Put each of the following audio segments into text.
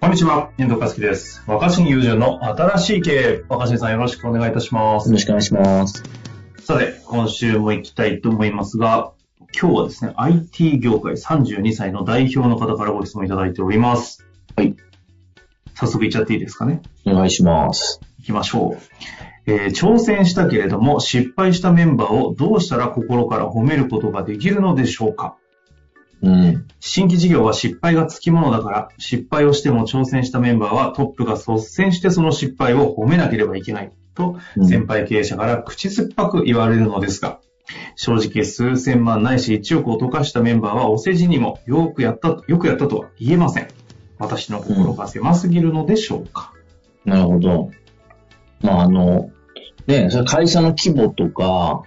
こんにちは、遠藤和樹です。若新友人の新しい経営。若新さんよろしくお願いいたします。よろしくお願いします。さて、今週も行きたいと思いますが、今日はですね、IT 業界32歳の代表の方からご質問いただいております。はい。早速行っちゃっていいですかね？お願いします。行きましょう。えー挑戦したけれども失敗したメンバーをどうしたら心から褒めることができるのでしょうか？うん。新規事業は失敗がつきものだから、失敗をしても挑戦したメンバーはトップが率先してその失敗を褒めなければいけないと、うん先輩経営者から口酸っぱく言われるのですが、正直数千万ないし1億を溶かしたメンバーはお世辞にもよくやった、よくやったとは言えません。私の心が狭すぎるのでしょうか、なるほど。まあ、あの、ね、それ会社の規模とか、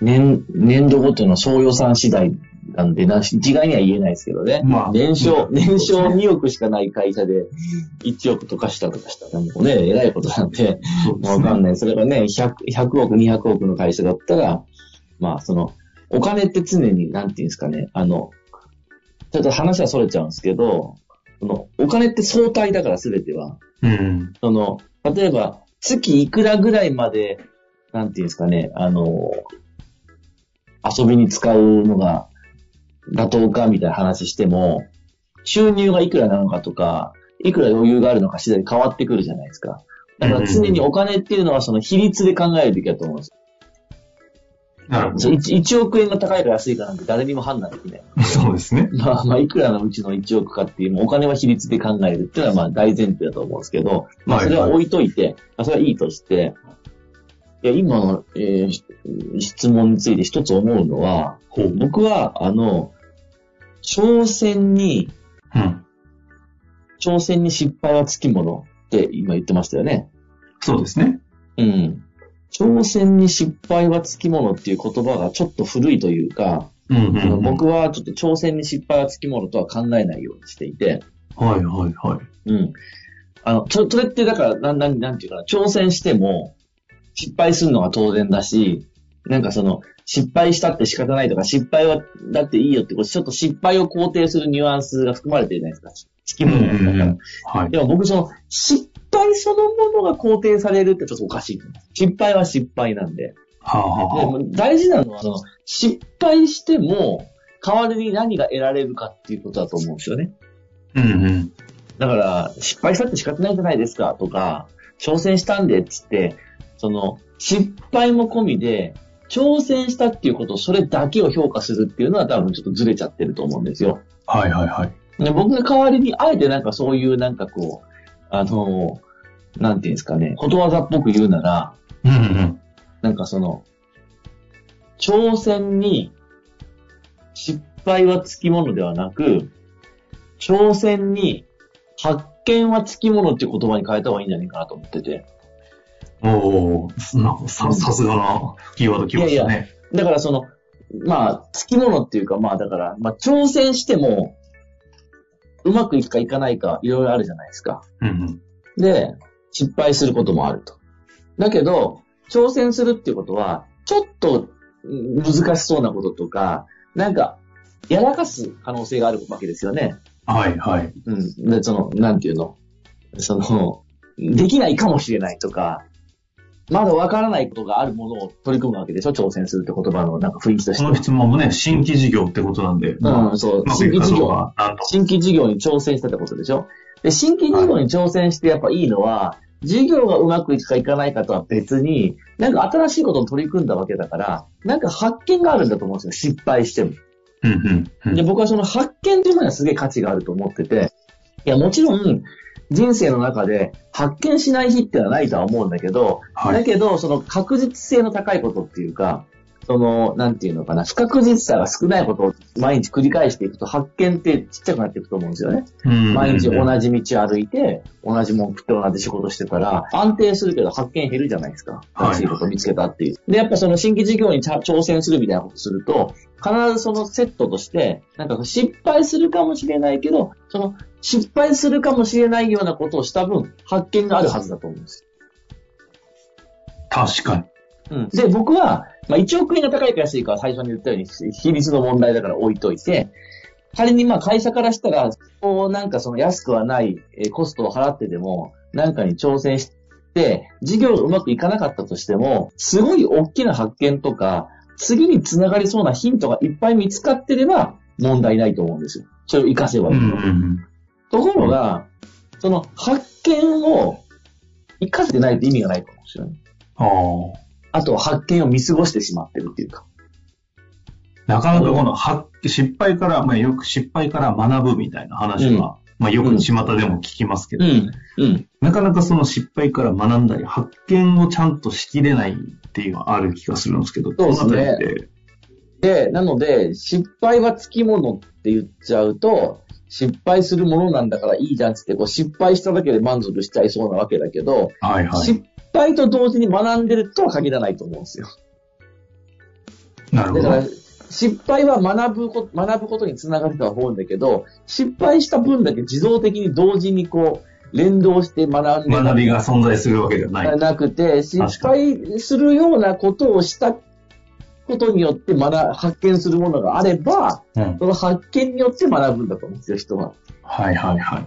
年、年度ごとの総予算次第なんでな、一概には言えないですけどね。まあ年商、うん年商2億しかない会社で1億とかしたとかしたらもうね、偉いことなんで、そうですね。わかんない。それがね、100, 100億、200億の会社だったら、まあ、その、お金って常に、なんていうんですかね、あの、ちょっと話は逸れちゃうんですけど、その、お金って相対だから全ては。うん。その、例えば、月いくらぐらいまで、なんていうんですかね、あの、遊びに使うのが妥当かみたいな話しても、収入がいくらなのかとか、いくら余裕があるのか次第に変わってくるじゃないですか。だから常にお金っていうのはその比率で考えるべきだと思うんです。なるほそう 1, 1億円が高いか安いかなんて誰にも判断できない。ど。そうですね。まあまあ、いくらのうちの1億かっていう、お金は比率で考えるっていうのはまあ大前提だと思うんですけど、まあそれは置いといて、まあそれはいいとして、いや、今の、えーし質問について一つ思うのは。僕は、あの、挑戦に、うん。挑戦に失敗はつきものって今言ってましたよね。そうですね。うん。挑戦に失敗はつきものっていう言葉がちょっと古いというか、うんうん、うん。僕はちょっと挑戦に失敗はつきものとは考えないようにしていて、はいはいはい。うん。あの、そそれってだから、なん、なん、なんていうかな、挑戦しても、失敗するのが当然だし、なんかその、失敗したって仕方ないとか、失敗は、だっていいよって、ちょっと失敗を肯定するニュアンスが含まれてるじゃないですか。つきものだから。はい。でも僕その、失敗そのものが肯定されるってちょっとおかしい。失敗は失敗なんで。はあ、はあはあ、でも大事なのは、その、失敗しても、代わりに何が得られるかっていうことだと思うんですよね。うんうん。だから、失敗したって仕方ないじゃないですかとか、挑戦したんでっつって、その、失敗も込みで、挑戦したっていうこと、それだけを評価するっていうのは多分ちょっとずれちゃってると思うんですよ。はいはいはい。で僕が代わりに、あえてなんかそういうなんかこう、あの、なんていうんですかね、ことわざっぽく言うなら、うんうん。なんかその、挑戦に失敗はつきものではなく、挑戦に発見はつきものっていう言葉に変えた方がいいんじゃないかなと思ってて。おー、なんかさ、さすがなキーワード来ましたね。だからその、まあ、つきものっていうか、まあだから、まあ挑戦しても、うまくいくかいかないか、いろいろあるじゃないですか。うんうん。で、失敗することもあると。だけど、挑戦するっていうことは、ちょっとうん難しそうなこととか、なんか、やらかす可能性があるわけですよね。はいはい。うん。で、その、なんていうの？その、できないかもしれないとか、まだわからないことがあるものを取り組むわけでしょ挑戦するって言葉のなんか雰囲気として。この質問もね、新規事業ってことなんで、まあうん、そう新規事業。かなんと。新規事業に挑戦したってことでしょで、新規事業に挑戦してやっぱいいのは、事業がうまくいくかいかないかとは別に、なんか新しいことを取り組んだわけだから、なんか発見があるんだと思うんですよ。失敗しても。うんうんうん。で、僕はその発見というものにはすげえ価値があると思ってて、いや、もちろん、人生の中で発見しない日ってのはないとは思うんだけど、はい。だけど、その確実性の高いことっていうか、その、なんていうのかな、不確実さが少ないことを毎日繰り返していくと発見ってちっちゃくなっていくと思うんですよね。毎日同じ道歩いて、同じもん食って同じ仕事してたら、安定するけど発見減るじゃないですか。新しいことを見つけたっていう。で、やっぱその新規事業に挑戦するみたいなことすると、必ずそのセットとして、なんか失敗するかもしれないけど、その失敗するかもしれないようなことをした分、発見があるはずだと思うんです。確かに。うん。で、僕は、まあ、1億円が高いか安いかは最初に言ったように、比率の問題だから置いといて、仮にまあ会社からしたら、こうなんかその安くはないコストを払ってでも、なんかに挑戦して、事業がうまくいかなかったとしても、すごい大きな発見とか、次につながりそうなヒントがいっぱい見つかってれば問題ないと思うんですよ。それを活かせばいい。ところが、その発見を活かせてないと意味がないと思うんですよね。ああ。あとは発見を見過ごしてしまってるっていうか。なかなかこの失敗から、まあ、よく失敗から学ぶみたいな話は、うん、まあ、よく巷でも聞きますけど、うん。うん、なかなかその失敗から学んだり、発見をちゃんとしきれないっていうのはある気がするんですけど、そうですね。で、なので、失敗はつきものって言っちゃうと、失敗するものなんだからいいじゃんって、こう失敗しただけで満足しちゃいそうなわけだけど、はいはい、失敗と同時に学んでるとは限らないと思うんですよ。なるほど。だから、失敗は学ぶこ学ぶことにつながるとは思うんだけど、失敗した分だけ自動的に同時にこう、連動して学んで学びが存在するわけではない。なくて、失敗するようなことをしたことによって学、発見するものがあれば、うん、その発見によって学ぶんだと思うんですよ、人は。はいはいはい。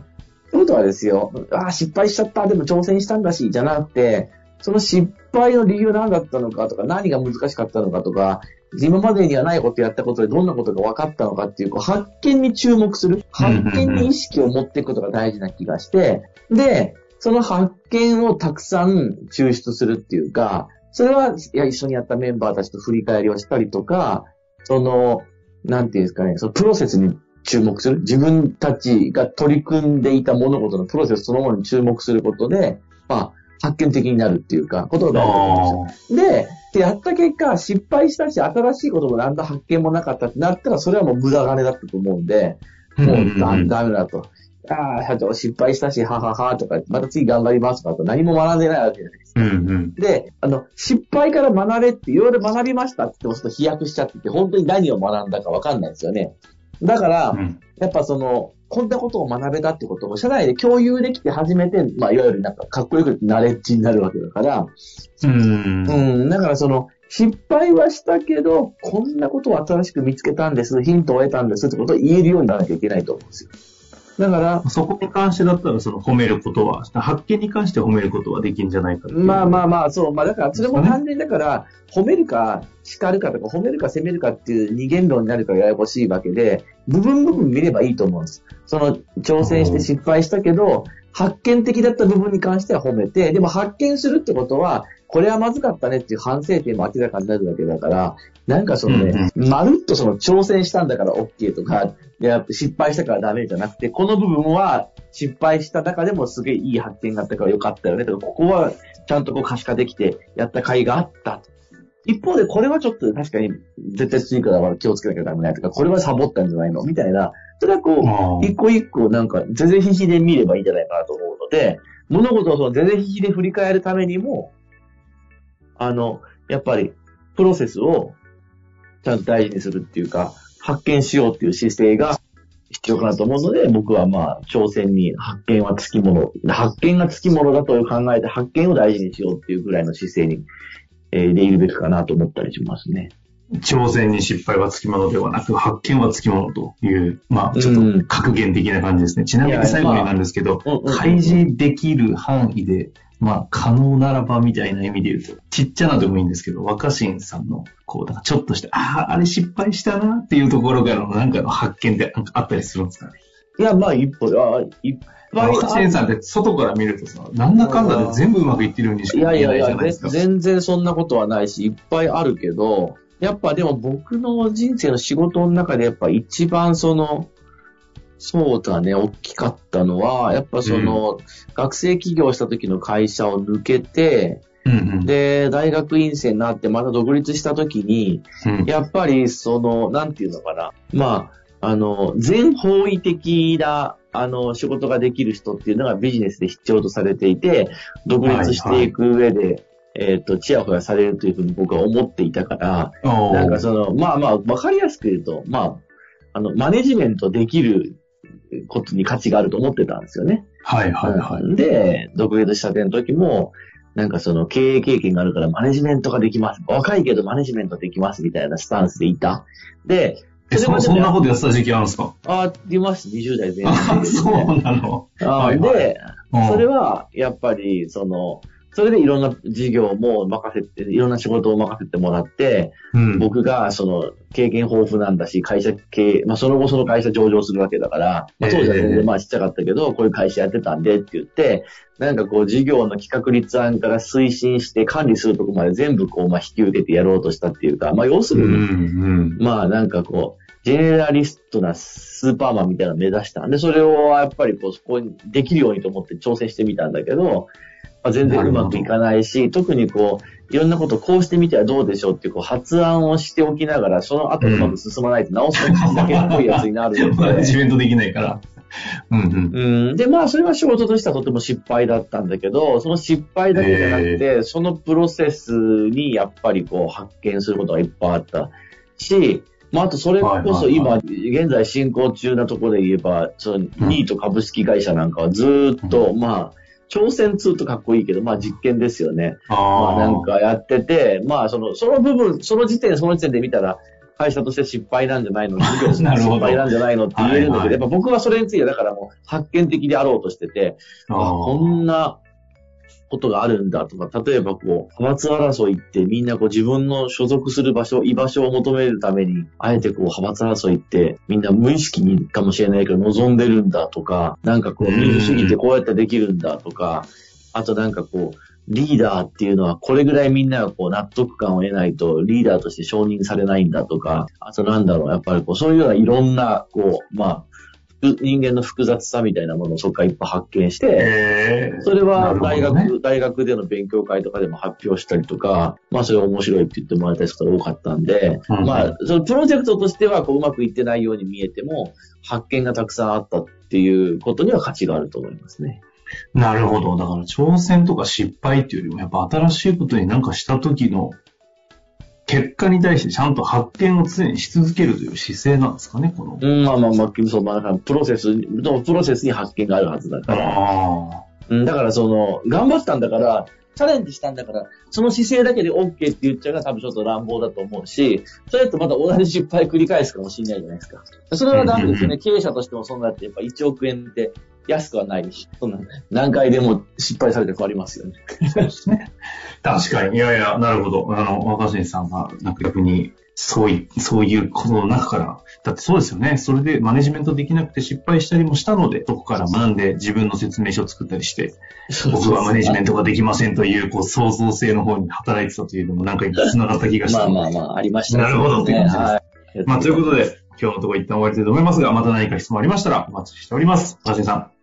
ということはですよ、ああ、失敗しちゃった、でも挑戦したんだし、じゃなくて、その失敗の理由何だったのかとか、何が難しかったのかとか、今までにはないことやったことでどんなことが分かったのかっていう、こう発見に注目する。発見に意識を持っていくことが大事な気がして、で、その発見をたくさん抽出するっていうか、それは、一緒にやったメンバーたちと振り返りをしたりとか、その、なんていうんですかね、そのプロセスに注目する。自分たちが取り組んでいた物事のプロセスそのものに注目することで、まあ、発見的になるっていうか、ことが大事だと思うんですよ。で、で、やった結果、失敗したし、新しいことも何だ発見もなかったってなったら、それはもう無駄金だったと思うんで、もうダメだと。ああ、社長失敗したし、はははとか、また次頑張りますとかと何も学んでないわけじゃないですか。うんうん、で、あの、失敗から学べっていろいろ学びましたって言ってもちょっと飛躍しちゃってて、本当に何を学んだかわかんないんですよね。だから、うん、やっぱその、こんなことを学べたってことを社内で共有できて初めて、まあ、いわゆるなんかかっこよくナレッジになるわけだから、うん。うん。だからその、失敗はしたけど、こんなことを新しく見つけたんです、ヒントを得たんですってことを言えるようにならなきゃいけないと思うんですよ。だから、そこに関してだったら、その褒めることは、発見に関して褒めることはできるんじゃないかまあまあまあ、そう。まあだから、それも単純だから、褒めるか叱るかとか、褒めるか責めるかっていう二元論になるからややこしいわけで、部分部分見ればいいと思うんです。その、挑戦して失敗したけど、発見的だった部分に関しては褒めて、でも発見するってことは、これはまずかったねっていう反省点も明らかになるわけだから、なんかそのね、うんうん、まるっとその挑戦したんだから OK とか、いや失敗したからダメじゃなくて、この部分は失敗した中でもすげえいい発見があったからよかったよねとか、ここはちゃんとこう可視化できてやった甲斐があった。一方でこれはちょっと確かに絶対次からは気をつけなきゃダメないとか、これはサボったんじゃないの？みたいな、それはこう、一個一個なんか全然必死で見ればいいんじゃないかなと思うので、物事をその全然必死で振り返るためにも、あの、やっぱり、プロセスをちゃんと大事にするっていうか、発見しようっていう姿勢が必要かなと思うので、僕はまあ、挑戦に発見はつきもの、発見がつきものだと考えて、発見を大事にしようっていうぐらいの姿勢に、えー、でいるべきかなと思ったりしますね。挑戦に失敗はつきものではなく、発見はつきものという、まあ、ちょっと格言的な感じですね。ちなみに最後になんですけど、開示できる範囲でまあ、可能ならばみたいな意味で言うと、ちっちゃなでもいいんですけど、若新さんの、こう、だからちょっとして、ああ、あれ失敗したなっていうところからのなんかの発見ってあったりするんですかね？いや、まあ、一歩、あいっぱい。若新さんって外から見るとさ、なんだかんだで全部うまくいってるようにしか見えないじゃないですか。いやいやいや、全然そんなことはないし、いっぱいあるけど、やっぱでも僕の人生の仕事の中でやっぱ一番その、そうだね、大きかったのは、やっぱその、うん、学生起業した時の会社を抜けて、うんうん。で、大学院生になってまた独立した時に、うん、やっぱり、その、なんていうのかな。まあ、あの、全方位的な、あの、仕事ができる人っていうのがビジネスで必要とされていて、独立していく上で、えっ、と、チヤホヤされるというふうに僕は思っていたから、なんかその、まあまあ、わかりやすく言うと、まあ、あの、マネジメントできることに価値があると思ってたんですよね。はいはいはい。で、独立したての時も、なんかその経営経験があるからマネジメントができます。若いけどマネジメントできますみたいなスタンスでいた。で、え、そ、そんなことやってた時期あるんですか？あ、出ます。20代前あ、半で、そうなの。あはいはいそれは、やっぱり、その、それでいろんな事業も任せて、いろんな仕事を任せてもらって、うん。僕が、その、経験豊富なんだし、会社経営、まあ、その後その会社上場するわけだから、まあ、当時は全ええ然まあちっちゃかったけど、こういう会社やってたんでって言って、なんかこう、事業の企画立案から推進して管理するとこまで全部こう、まあ、引き受けてやろうとしたっていうか、まあ、要すうんるに、うん。まあ、なんかこう、ジェネラリストなスーパーマンみたいなのを目指したんで、それをやっぱりこう、そこにできるようにと思って挑戦してみたんだけど、まあ、全然うまくいかないし、特にこう、いろんなことこうしてみてはどうでしょうっていうこう発案をしておきながら、その後うまく進まないと直すだけっぽいやつになるのマネジで。メントできないから。うんうん。うん、で、まあ、それは仕事としてはとても失敗だったんだけど、その失敗だけじゃなくて、そのプロセスにやっぱりこう発見することがいっぱいあったし、まあ、あとそれこそ今、現在進行中なところで言えば、そのニート株式会社なんかはずーっと、まあ、挑戦通とかっこいいけど、まあ実験ですよね。まああ。あなんかやってて、まあその、その部分、その時点、その時点で見たら、会社として失敗なんじゃないの 事業として失敗なんじゃないのって言えるんだけど、はいはいやっぱ僕はそれについてだからもう発見的であろうとしてて、あこんなことがあるんだとか、例えばこう、派閥争いってみんなこう自分の所属する場所、居場所を求めるために、あえてこう派閥争いってみんな無意識にかもしれないけど望んでるんだとか、なんかこううん。民主主義ってこうやってできるんだとか、あとなんかこう、リーダーっていうのはこれぐらいみんながこう納得感を得ないとリーダーとして承認されないんだとか、あとなんだろう、やっぱりこうそういうようないろんなこう、まあ、ふ人間の複雑さみたいなものをそこからいっぱい発見して、ええそれはな大学、ね大学での勉強会とかでも発表したりとか、まあそれ面白いって言ってもらえた人が多かったんで、うんまあそのプロジェクトとしてはこううまくいってないように見えても、発見がたくさんあったっていうことには価値があると思いますね。なるほど。だから挑戦とか失敗っていうよりも、やっぱ新しいことになんかした時の結果に対してちゃんと発見を常にし続けるという姿勢なんですかね、この。うん、まあまあまあ、そう、まあ、プロセス、のプロセスに発見があるはずだから。あうん、だからその、頑張ったんだから、チャレンジしたんだから、その姿勢だけで OK って言っちゃうのが多分ちょっと乱暴だと思うし、それだとまた同じ失敗繰り返すかもしれないじゃないですか。それはダメですよね。経営者としてもそんなってやっぱ1億円って安くはないし、そんな何回でも失敗されて変わりますよね。あ、そうですね。確かに。いやいや、なるほど。あの、若新さんが、なんか逆に、そういそういうことの中から、だってそうですよね。それでマネジメントできなくて失敗したりもしたので、そこから学んで自分の説明書を作ったりして、僕はマネジメントができませんという、こう、創造性の方に働いてたというのもなんか繋がった気がした。まあまあまあ、ありましたなるほどって感じですはい。まあ、ということで、今日のところ一旦終わりたいと思いますが、また何か質問ありましたらお待ちしております。若新さん、